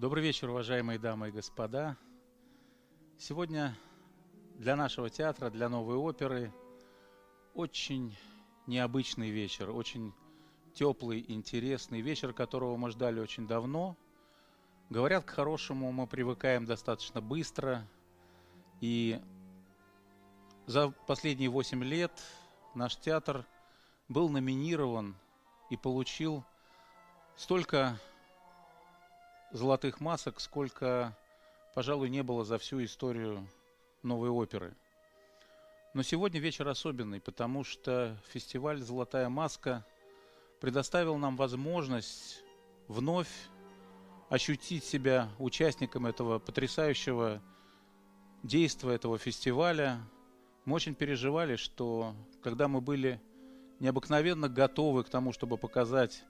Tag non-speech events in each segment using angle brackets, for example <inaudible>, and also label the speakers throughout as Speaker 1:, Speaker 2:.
Speaker 1: Добрый вечер, уважаемые дамы и господа. Сегодня для нашего театра, для новой оперы очень необычный вечер, очень теплый, интересный вечер, которого мы ждали очень давно. Говорят, к хорошему мы привыкаем достаточно быстро. И за последние 8 лет наш театр был номинирован и получил столько золотых масок, сколько, пожалуй, не было за всю историю новой оперы. Но сегодня вечер особенный, потому что фестиваль «Золотая маска» предоставил нам возможность вновь ощутить себя участником этого потрясающего действия этого фестиваля. Мы очень переживали, что когда мы были необыкновенно готовы к тому, чтобы показать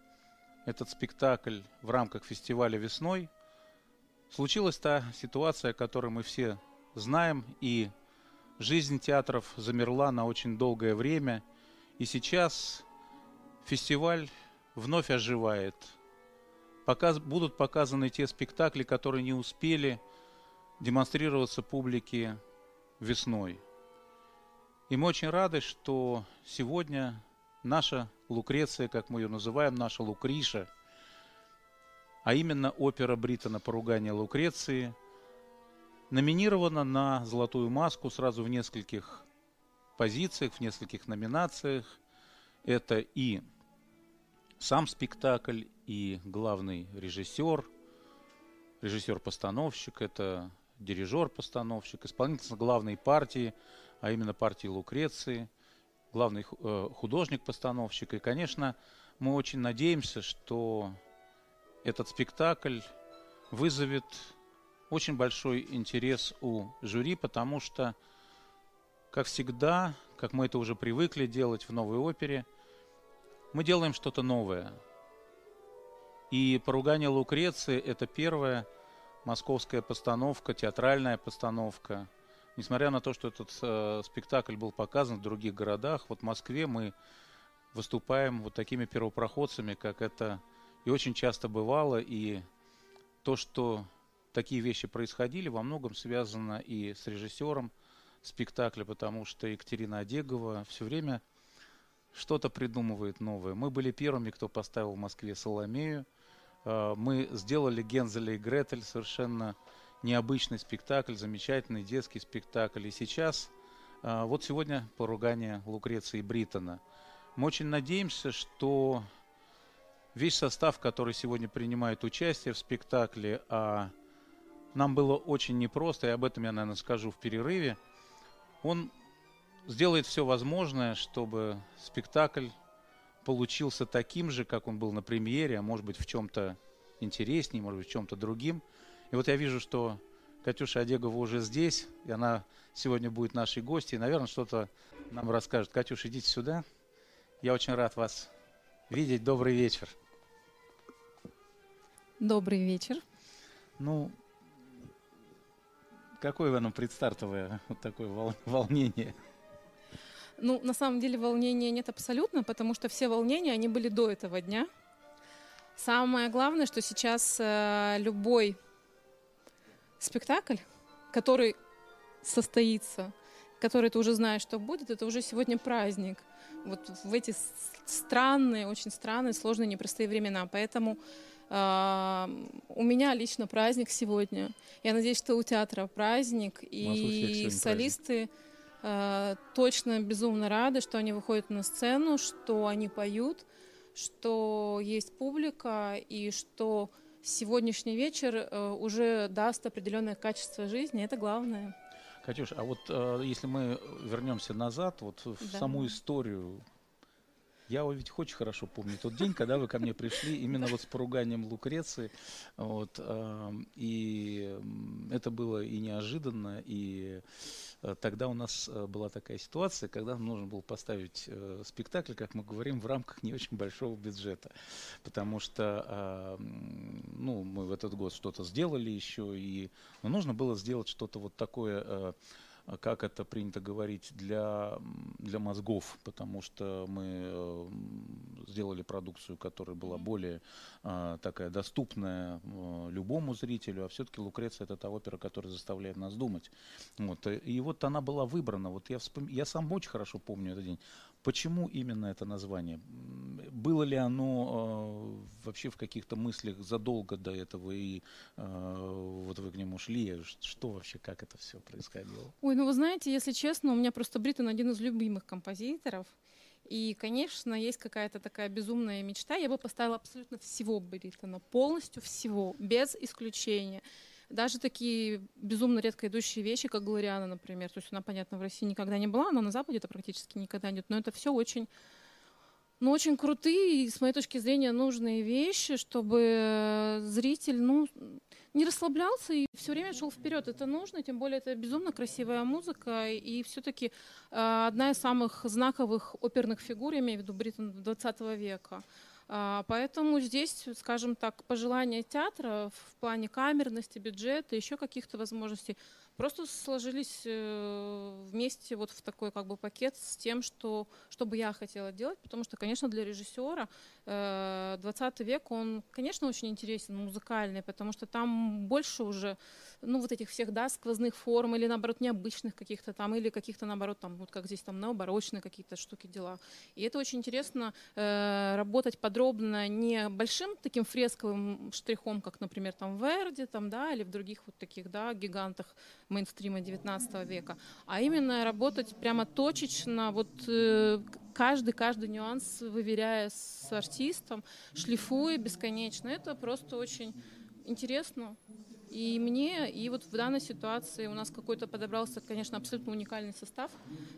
Speaker 1: этот спектакль в рамках фестиваля весной, случилась та ситуация, которую мы все знаем, и жизнь театров замерла на очень долгое время, и сейчас фестиваль вновь оживает. Показ, будут показаны те спектакли, которые не успели демонстрироваться публике весной. И мы очень рады, что сегодня наша Лукреция, как мы ее называем, наша Лукриша, а именно опера Бриттона «Поругание Лукреции», номинирована на «Золотую маску» сразу в нескольких позициях, в нескольких номинациях. Это и сам спектакль, и главный режиссер, режиссер-постановщик, это дирижер-постановщик, исполнитель главной партии, а именно партии Лукреции – главный э, художник-постановщик. И, конечно, мы очень надеемся, что этот спектакль вызовет очень большой интерес у жюри, потому что, как всегда, как мы это уже привыкли делать в новой опере, мы делаем что-то новое. И «Поругание Лукреции» — это первая московская постановка, театральная постановка – несмотря на то, что этот э, спектакль был показан в других городах, вот в Москве мы выступаем вот такими первопроходцами, как это и очень часто бывало, и то, что такие вещи происходили, во многом связано и с режиссером спектакля, потому что Екатерина Одегова все время что-то придумывает новое. Мы были первыми, кто поставил в Москве Соломею. Э, мы сделали Гензеля и Гретель совершенно необычный спектакль, замечательный детский спектакль. И сейчас, а, вот сегодня поругание Лукреции Бриттона. Мы очень надеемся, что весь состав, который сегодня принимает участие в спектакле, а нам было очень непросто, и об этом я, наверное, скажу в перерыве, он сделает все возможное, чтобы спектакль получился таким же, как он был на премьере, а может быть в чем-то интереснее, может быть в чем-то другим – и вот я вижу, что Катюша Одегова уже здесь, и она сегодня будет нашей гостьей, и, наверное, что-то нам расскажет. Катюша, идите сюда. Я очень рад вас видеть. Добрый вечер.
Speaker 2: Добрый вечер.
Speaker 1: Ну, какое оно предстартовое вот такое волнение?
Speaker 2: Ну, на самом деле волнения нет абсолютно, потому что все волнения, они были до этого дня. Самое главное, что сейчас э, любой спектакль, который состоится, который ты уже знаешь, что будет, это уже сегодня праздник. Вот в эти странные, очень странные, сложные, непростые времена. Поэтому э, у меня лично праздник сегодня. Я надеюсь, что у театра праздник. И солисты э, точно безумно рады, что они выходят на сцену, что они поют, что есть публика и что сегодняшний вечер э, уже даст определенное качество жизни, это главное.
Speaker 1: Катюш, а вот э, если мы вернемся назад, вот в да. саму историю, я ведь очень хорошо помню тот день, когда вы ко мне пришли именно вот с поруганием Лукреции, вот, э, и это было и неожиданно, и Э, тогда у нас э, была такая ситуация, когда нужно было поставить э, спектакль, как мы говорим, в рамках не очень большого бюджета. Потому что а, ну, мы в этот год что-то сделали еще, и но нужно было сделать что-то вот такое как это принято говорить, для, для мозгов, потому что мы сделали продукцию, которая была более такая доступная любому зрителю, а все-таки Лукреция это та опера, которая заставляет нас думать. Вот. И вот она была выбрана. Вот я, вспом... я сам очень хорошо помню этот день. Почему именно это название? Было ли оно э, вообще в каких-то мыслях задолго до этого, и э, вот вы к нему шли? Что вообще, как это все происходило?
Speaker 2: Ой, ну вы знаете, если честно, у меня просто Бриттон один из любимых композиторов. И, конечно, есть какая-то такая безумная мечта. Я бы поставила абсолютно всего Бриттона, полностью всего, без исключения даже такие безумно редко идущие вещи, как Глориана, например. То есть она, понятно, в России никогда не была, но на Западе это практически никогда нет. Но это все очень ну, очень крутые и, с моей точки зрения, нужные вещи, чтобы зритель, ну, не расслаблялся и все время шел вперед. Это нужно, тем более это безумно красивая музыка. И все-таки э, одна из самых знаковых оперных фигур, я имею в виду Бриттон 20 века. А, поэтому здесь, скажем так, пожелания театра в плане камерности, бюджета, еще каких-то возможностей просто сложились э, вместе вот в такой как бы пакет с тем, что, что бы я хотела делать, потому что, конечно, для режиссера 20 э, век, он, конечно, очень интересен, музыкальный, потому что там больше уже, ну, вот этих всех, да, сквозных форм или, наоборот, необычных каких-то там, или каких-то, наоборот, там, вот как здесь там необорочные какие-то штуки, дела. И это очень интересно э, работать подробно не большим таким фресковым штрихом, как, например, там в Верде, там, да, или в других вот таких, да, гигантах мейнстрима 19 века, а именно работать прямо точечно, вот э, каждый, каждый нюанс выверяя с артистом, шлифуя бесконечно. Это просто очень интересно. И мне, и вот в данной ситуации у нас какой-то подобрался, конечно, абсолютно уникальный состав.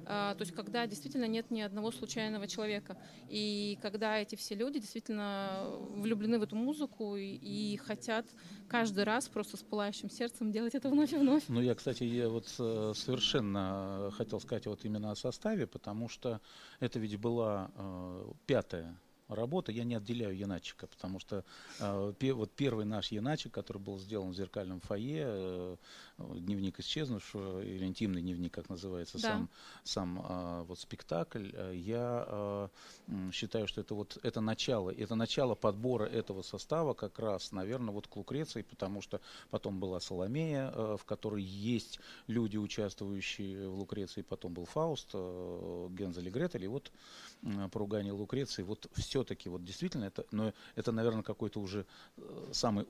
Speaker 2: А, то есть когда действительно нет ни одного случайного человека. И когда эти все люди действительно влюблены в эту музыку и, и хотят каждый раз просто с пылающим сердцем делать это вновь и вновь.
Speaker 1: Ну, я, кстати, я вот э, совершенно хотел сказать вот именно о составе, потому что это ведь была э, пятая работа, я не отделяю Яначика, потому что э, пе, вот первый наш Яначик, который был сделан в зеркальном фойе, э, дневник исчезнувшего, или интимный дневник, как называется, да. сам, сам э, вот спектакль, э, я э, считаю, что это вот это начало, это начало подбора этого состава как раз, наверное, вот к Лукреции, потому что потом была Соломея, э, в которой есть люди, участвующие в Лукреции, потом был Фауст, э, Гензель и Гретель, и вот э, поругание Лукреции, вот все-таки вот действительно это, но это, наверное, какой-то уже э, самый,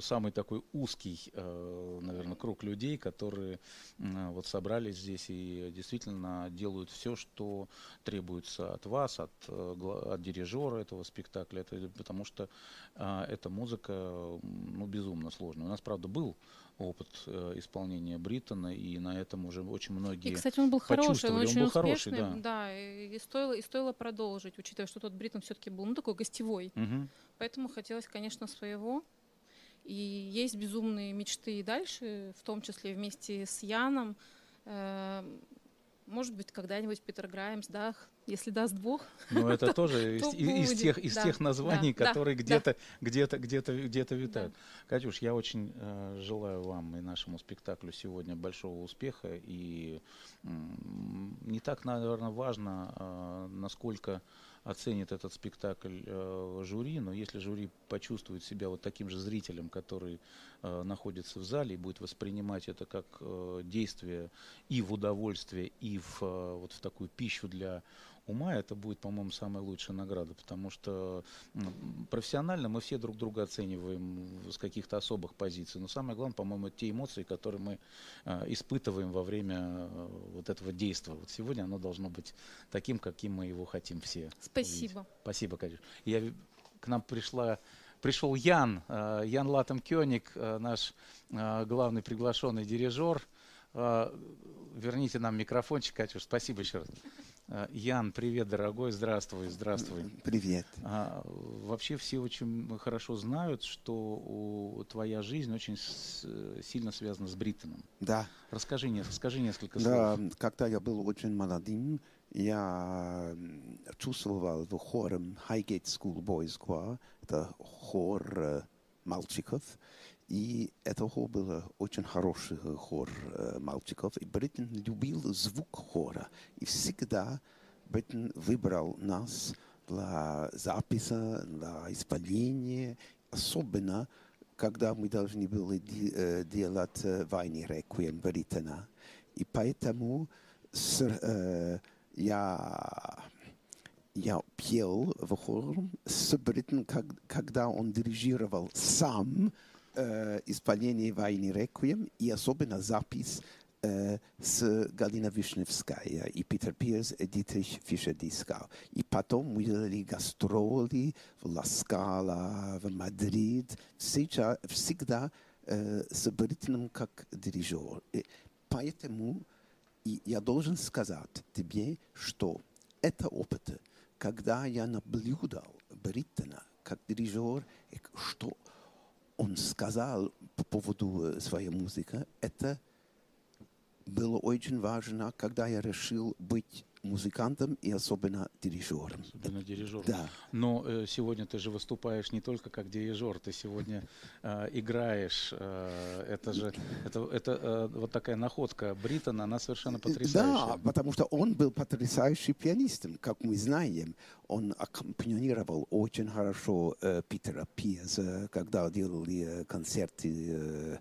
Speaker 1: самый такой узкий, э, наверное, круг людей, которые вот собрались здесь и действительно делают все, что требуется от вас, от, э, от дирижера этого спектакля, это, потому что эта музыка ну, безумно сложная. У нас, правда, был опыт э, исполнения Бриттона, и на этом уже очень многие
Speaker 2: И, кстати, он был хороший, он очень
Speaker 1: он
Speaker 2: был
Speaker 1: успешный,
Speaker 2: хороший, да. да и, стоило, и стоило продолжить, учитывая, что тот Бриттон все-таки был ну, такой гостевой.
Speaker 1: Угу.
Speaker 2: Поэтому хотелось, конечно, своего. И есть безумные мечты и дальше, в том числе вместе с Яном. Э, может быть, когда-нибудь Питер Граймс, да, если даст Бог. <laughs>
Speaker 1: Ну, это <laughs> тоже из, из, тех, из да, тех названий, да, которые да, где-то, да. где-то, где-то, где-то витают. Катюш, я очень э, желаю вам и нашему спектаклю сегодня большого успеха. И не так, наверное, важно, э, насколько оценит этот спектакль э, жюри, но если жюри почувствует себя вот таким же зрителем, который э, находится в зале и будет воспринимать это как э, действие и в удовольствие, и в, э, вот в такую пищу для ума, это будет, по-моему, самая лучшая награда, потому что профессионально мы все друг друга оцениваем с каких-то особых позиций, но самое главное, по-моему, это те эмоции, которые мы э, испытываем во время э, вот этого действия. Вот сегодня оно должно быть таким, каким мы его хотим все.
Speaker 2: Спасибо.
Speaker 1: Увидеть. Спасибо, Катюш. Я, к нам пришла пришел Ян, э, Ян Латом Кёник, наш главный приглашенный дирижер. Верните нам микрофончик, Катюш. Спасибо еще раз. Э, Ян, привет, дорогой, здравствуй, здравствуй.
Speaker 3: Привет.
Speaker 1: А, вообще все очень хорошо знают, что у, твоя жизнь очень с, сильно связана с Бриттоном.
Speaker 3: Да.
Speaker 1: Расскажи, не, скажи несколько
Speaker 3: слов. Да, когда я был очень молодым, я чувствовал в хором Highgate School Boys Choir, это хор мальчиков. И это хор был очень хороший хор э, мальчиков. И Бриттен любил звук хора. И всегда Бриттен выбрал нас для записи, для исполнения. Особенно, когда мы должны были э, делать э, «Войны реквием» Бриттена. И поэтому с, э, я я пел в хоре с Бриттен, как, когда он дирижировал сам э, исполнение «Войны реквием» и особенно запись э, с Галиной Вишневская и Питер Пирс и Дитрих Фишер-Дискау. И потом мы делали гастроли в Ла-Скала, в Мадрид, всегда, всегда э, с Бриттеном как дирижер. И поэтому и я должен сказать тебе, что это опыт, когда я наблюдал Бриттона как дирижер, что он сказал по поводу э, своей музыки, это было очень важно, когда я решил быть музыкантом и особенно дирижером.
Speaker 1: Особенно дирижер.
Speaker 3: Да.
Speaker 1: Но э, сегодня ты же выступаешь не только как дирижер, ты сегодня э, играешь. э, это же это, это э, вот такая находка Бриттона, она совершенно потрясающая.
Speaker 3: Да, потому что он был потрясающий пианистом, как мы знаем. Он аккомпанировал очень хорошо э, Питера Пьеза, когда делали э, концерты э,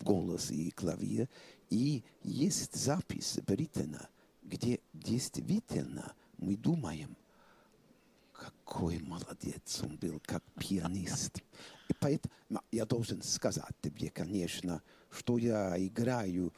Speaker 3: голос и клавир. И есть запись Бриттона, где действительно мы думаем, какой молодец он был, как пианист. И поэтому я должен сказать тебе, конечно, что я играю,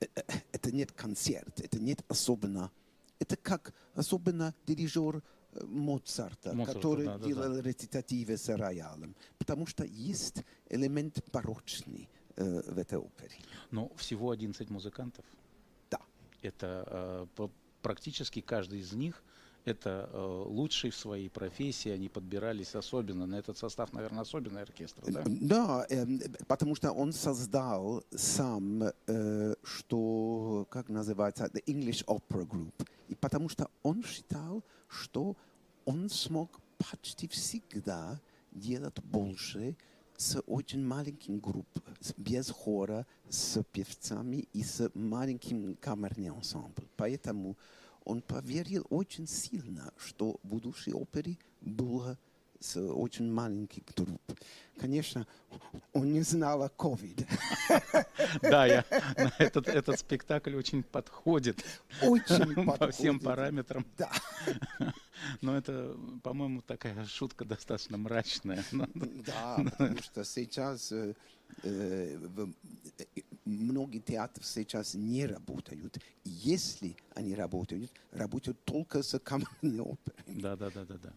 Speaker 3: э, э, это нет концерт, это нет особенно, это как особенно дирижер э, Моцарта,
Speaker 1: Моцарта,
Speaker 3: который
Speaker 1: да, да, да.
Speaker 3: делал рецитативы с роялем. Потому что есть элемент барочный э, в этой опере.
Speaker 1: Но всего 11 музыкантов.
Speaker 3: Да.
Speaker 1: Это э, практически каждый из них это э, лучший в своей профессии, они подбирались особенно, на этот состав, наверное, особенный оркестр, да?
Speaker 3: Да, эм, потому что он создал сам, э, что, как называется, the English Opera Group. И потому что он считал, что он смог почти всегда делать больше с очень маленьким группой, без хора, с певцами и с маленьким камерным ансамблем. Поэтому он поверил очень сильно, что будущей опере было с очень маленьких групп. Конечно, он не знал о COVID. <laughs>
Speaker 1: Да, я, этот, этот спектакль очень подходит
Speaker 3: Очень <laughs>
Speaker 1: по всем
Speaker 3: подходит.
Speaker 1: параметрам.
Speaker 3: Да. <laughs>
Speaker 1: Но это, по-моему, такая шутка достаточно мрачная.
Speaker 3: Да, потому что сейчас э, э, э, многие театры сейчас не работают. Если они работают, работают только с камерной оперой.
Speaker 1: Да, да, да, да, да.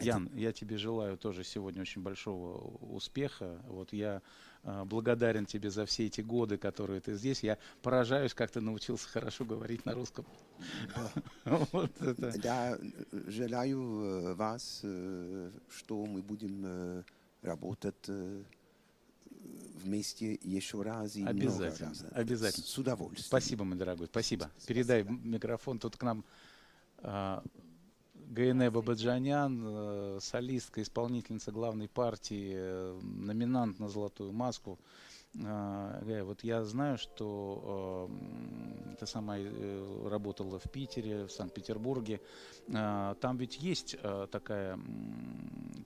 Speaker 1: Ян, я тебе желаю тоже сегодня очень большого успеха. Вот я э, благодарен тебе за все эти годы, которые ты здесь. Я поражаюсь, как ты научился хорошо говорить на русском. <laughs> Вот это.
Speaker 3: Э, желаю э, вас, э, что мы будем э, работать вместе еще раз и много
Speaker 1: Обязательно,
Speaker 3: раз.
Speaker 1: обязательно.
Speaker 3: С удовольствием.
Speaker 1: Спасибо, мой дорогой, спасибо.
Speaker 3: Спасибо.
Speaker 1: Передай микрофон тут к нам. Гайне Бабаджанян, э, солистка, исполнительница главной партии, э, номинант на «Золотую маску». А, Гая, вот я знаю, что э, ты сама э, работала в Питере, в Санкт-Петербурге. А, Там ведь есть э, такая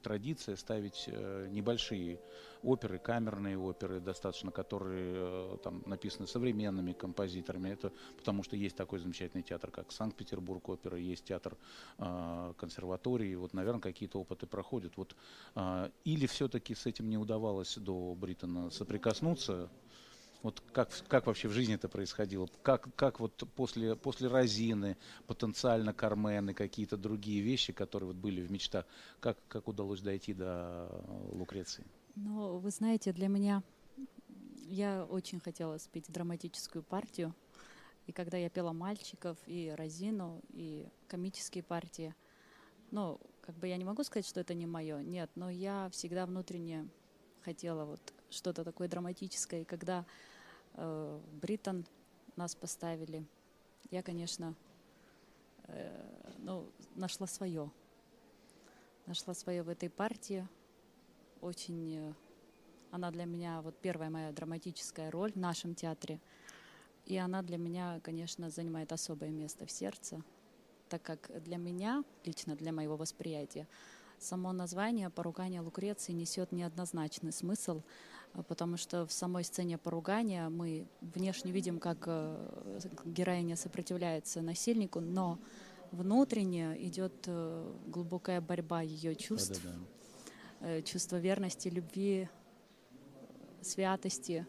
Speaker 1: традиция ставить э, небольшие оперы, камерные оперы достаточно, которые э, там написаны современными композиторами. Это потому что есть такой замечательный театр, как Санкт-Петербург опера, есть театр э, консерватории. Вот, наверное, какие-то опыты проходят. Вот, э, или все-таки с этим не удавалось до Бриттона соприкоснуться? Вот как, как вообще в жизни это происходило? Как, как вот после, после Розины, потенциально Кармены, какие-то другие вещи, которые вот были в мечтах, как, как удалось дойти до Лукреции?
Speaker 4: Ну, вы знаете, для меня я очень хотела спеть драматическую партию. И когда я пела мальчиков, и Розину, и комические партии, ну, как бы я не могу сказать, что это не мое, нет, но я всегда внутренне хотела вот что-то такое драматическое. И когда э, Бриттон нас поставили, я, конечно, э, ну, нашла свое. Нашла свое в этой партии. Очень э, Она для меня вот первая моя драматическая роль в нашем театре. И она для меня, конечно, занимает особое место в сердце, так как для меня, лично для моего восприятия, само название «Поругание Лукреции» несет неоднозначный смысл, а, потому что в самой сцене поругания мы внешне видим, как э, героиня сопротивляется насильнику, но внутренне идет э, глубокая борьба ее чувств,
Speaker 1: Да-да-да.
Speaker 4: э, чувство верности, любви, святости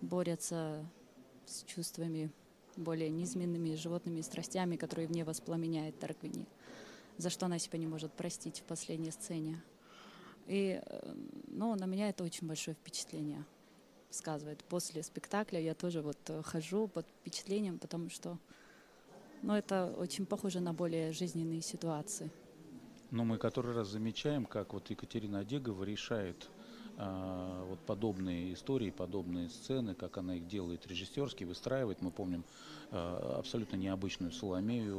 Speaker 4: борются с чувствами более низменными животными страстями, которые в ней воспламеняет Тарквини, за что она себя не может простить в последней сцене. И э, ну, на меня это очень большое впечатление сказывает. После спектакля я тоже вот э, хожу под впечатлением, потому что ну, это очень похоже на более жизненные ситуации.
Speaker 1: Но мы который раз замечаем, как вот Екатерина Одегова решает а, вот подобные истории, подобные сцены, как она их делает режиссерски, выстраивает. Мы помним а, абсолютно необычную Соломею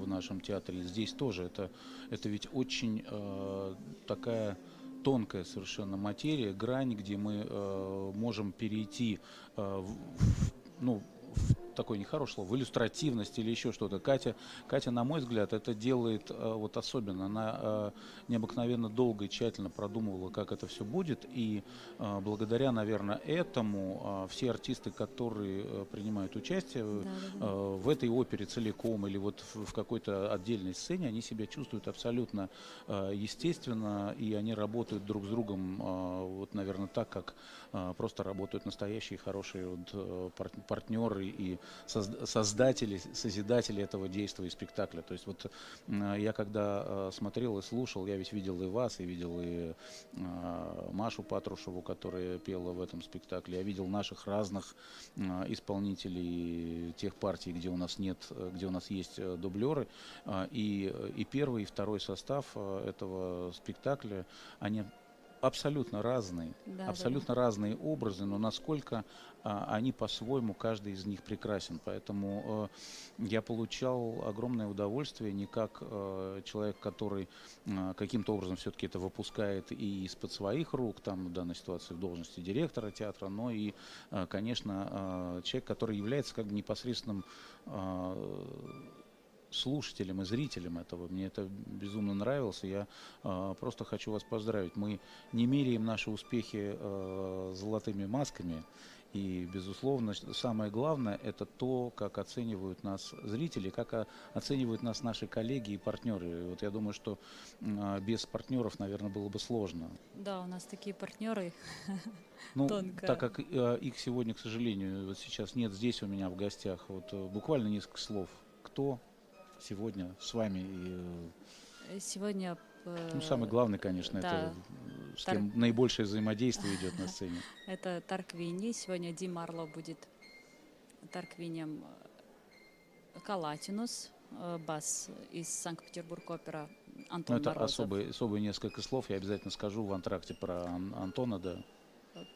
Speaker 1: в нашем театре. Здесь тоже это, это ведь очень а, такая тонкая совершенно материя, грань, где мы э, можем перейти э, в, в- ну, в такое нехорошее слово, в иллюстративность или еще что-то. Катя, Катя, на мой взгляд, это делает э, вот особенно. Она э, необыкновенно долго и тщательно продумывала, как это все будет. И э, благодаря, наверное, этому все артисты, которые принимают участие э, в этой опере целиком или вот в, какой-то отдельной сцене, они себя чувствуют абсолютно естественно, и они работают друг с другом, вот, наверное, так, как просто работают настоящие хорошие вот, пар- партнеры и создатели, созидатели этого действия и спектакля. То есть вот я когда э, смотрел и слушал, я ведь видел и вас, и видел и э, Машу Патрушеву, которая пела в этом спектакле, я видел наших разных э, исполнителей тех партий, где у нас нет, где у нас есть дублеры, и, и первый, и второй состав этого спектакля, они абсолютно разные,
Speaker 4: Да-да-да.
Speaker 1: абсолютно разные образы, но насколько а, они по-своему, каждый из них прекрасен. Поэтому э, я получал огромное удовольствие не как э, человек, который э, каким-то образом все-таки это выпускает и из-под своих рук, там в данной ситуации в должности директора театра, но и, э, конечно, э, человек, который является как бы непосредственным э, слушателем и зрителем этого. Мне это безумно нравилось. и Я э, просто хочу вас поздравить. Мы не меряем наши успехи э, золотыми масками. И, безусловно, самое главное – это то, как оценивают нас зрители, как о- оценивают нас наши коллеги и партнеры. И Вот я думаю, что без партнеров, наверное, было бы сложно.
Speaker 4: Да, у нас такие партнеры. <laughs>
Speaker 1: Ну,
Speaker 4: Тонко.
Speaker 1: так как их сегодня, к сожалению, вот сейчас нет здесь у меня в гостях, вот буквально несколько слов. Кто сегодня с вами? И, э,
Speaker 4: Сегодня... э,
Speaker 1: ну, самый главный, конечно,
Speaker 4: да.
Speaker 1: это э, с кем наибольшее взаимодействие идет на сцене. <laughs>
Speaker 4: Это Тарквини. Сегодня Ди Марло будет Тарквинем э, Калатинус, э, бас из Санкт-Петербург-опера
Speaker 1: Ну,
Speaker 4: Антон
Speaker 1: это
Speaker 4: Морозов.
Speaker 1: особые, особые несколько слов, я обязательно скажу в антракте про Ан- Антона, да.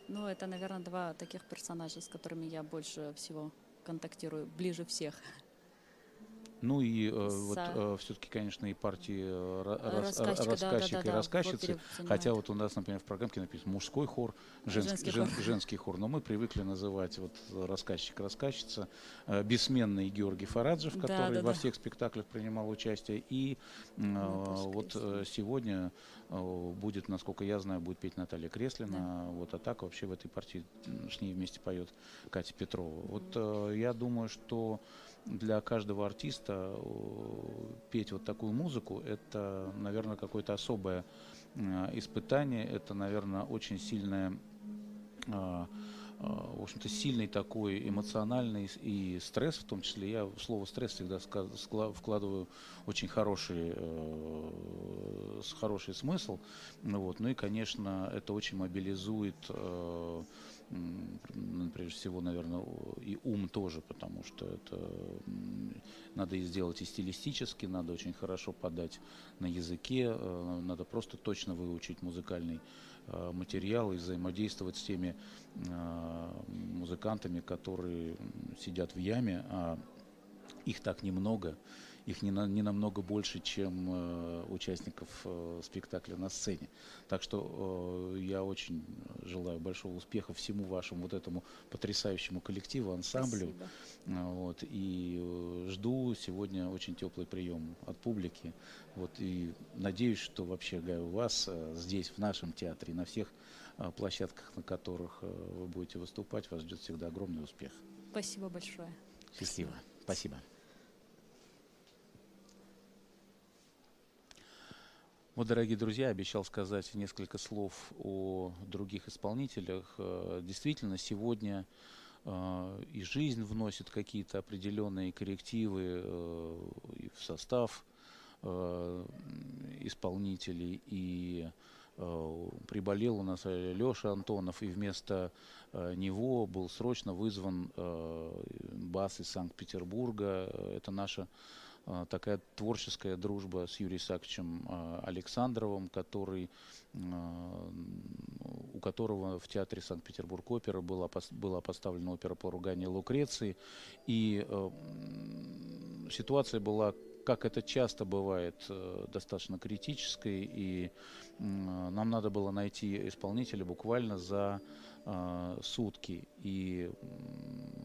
Speaker 4: Ну, это, наверное, два таких персонажа, с которыми я больше всего контактирую, ближе всех. <laughs>
Speaker 1: Ну и э, вот
Speaker 4: Са-
Speaker 1: все-таки, конечно, и партии э, ра- рас-
Speaker 4: Рассказчика, да, да, да,
Speaker 1: и
Speaker 4: да,
Speaker 1: рассказчицы. Хотя вот у нас, например, в программке написано мужской хор, женский,
Speaker 4: Женский
Speaker 1: жен-
Speaker 4: хор.
Speaker 1: женский хор. Но мы привыкли называть вот рассказчик, рассказчица, э, бессменный Георгий Фараджев,
Speaker 4: Да,
Speaker 1: который
Speaker 4: да,
Speaker 1: во
Speaker 4: да.
Speaker 1: всех спектаклях принимал участие. И э,
Speaker 4: Наташка
Speaker 1: вот э, сегодня э, будет, насколько я знаю, будет петь Наталья Креслина. Вот, а так вообще в этой партии с ней вместе поет Катя Петрова. Вот э, я думаю, что для каждого артиста петь вот такую музыку, это, наверное, какое-то особое э, испытание, это, наверное, очень сильное, а, а, в общем-то, сильный такой эмоциональный и стресс, в том числе. Я в слово стресс всегда вкладываю очень хороший, э, хороший смысл. Ну Вот. Ну и, конечно, это очень мобилизует э, прежде всего, наверное, и ум тоже, потому что это надо и сделать и стилистически, надо очень хорошо подать на языке, э, надо просто точно выучить музыкальный э, материал и взаимодействовать с теми э, музыкантами, которые сидят в яме, а их так немного, их не, на, не намного больше, чем э, участников э, спектакля на сцене. Так что э, я очень желаю большого успеха всему вашему вот этому потрясающему коллективу, ансамблю.
Speaker 4: Спасибо.
Speaker 1: А, Вот, и э, жду сегодня очень теплый прием от публики. Вот, и надеюсь, что вообще у вас э, здесь, в нашем театре, на всех э, площадках, на которых э, вы будете выступать, вас ждет всегда огромный успех.
Speaker 4: Спасибо большое.
Speaker 1: Счастливо. Спасибо. Вот, дорогие друзья, обещал сказать несколько слов о других исполнителях. Э, Действительно, сегодня э, и жизнь вносит какие-то определенные коррективы э, и в состав исполнителей. И приболел у нас Леша Антонов, и вместо него был срочно вызван бас из Санкт-Петербурга. Это наша такая творческая дружба с Юрием Исааковичем э, Александровым, который, э, у которого в театре Санкт-Петербург опера была, была поставлена опера поругания Лукреции. И ситуация была, как это часто бывает, э, достаточно критической, и нам надо было найти исполнителя буквально за сутки. И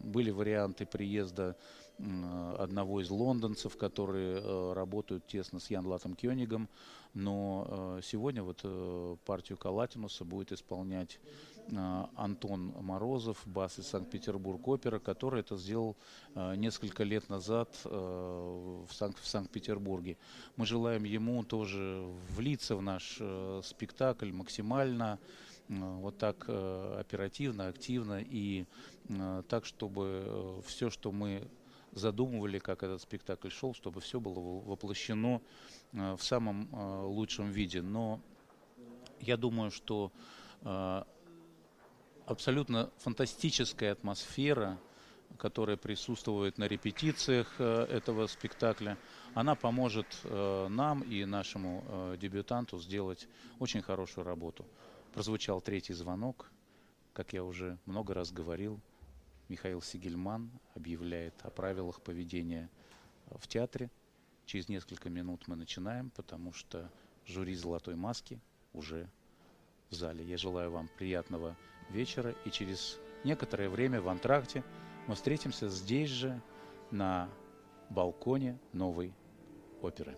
Speaker 1: были варианты приезда одного из лондонцев, которые э, работают тесно с Ян Латом Кёнигом, но э, сегодня вот э, партию Калатинуса будет исполнять э, Антон Морозов, бас из Санкт-Петербург опера, который это сделал э, несколько лет назад э, в, Санкт- в Санкт-Петербурге. Мы желаем ему тоже влиться в наш э, спектакль максимально, э, вот так э, оперативно, активно и э, так, чтобы все, что мы задумывали, как этот спектакль шел, чтобы все было во- воплощено э, в самом э, лучшем виде. Но я думаю, что э, абсолютно фантастическая атмосфера, которая присутствует на репетициях этого спектакля, она поможет нам и нашему дебютанту сделать очень хорошую работу. Прозвучал третий звонок, как я уже много раз говорил, Михаил Сигельман объявляет о правилах поведения в театре. Через несколько минут мы начинаем, потому что жюри «Золотой маски» уже в зале. Я желаю вам приятного вечера, и через некоторое время в антракте мы встретимся здесь же, на балконе новой оперы.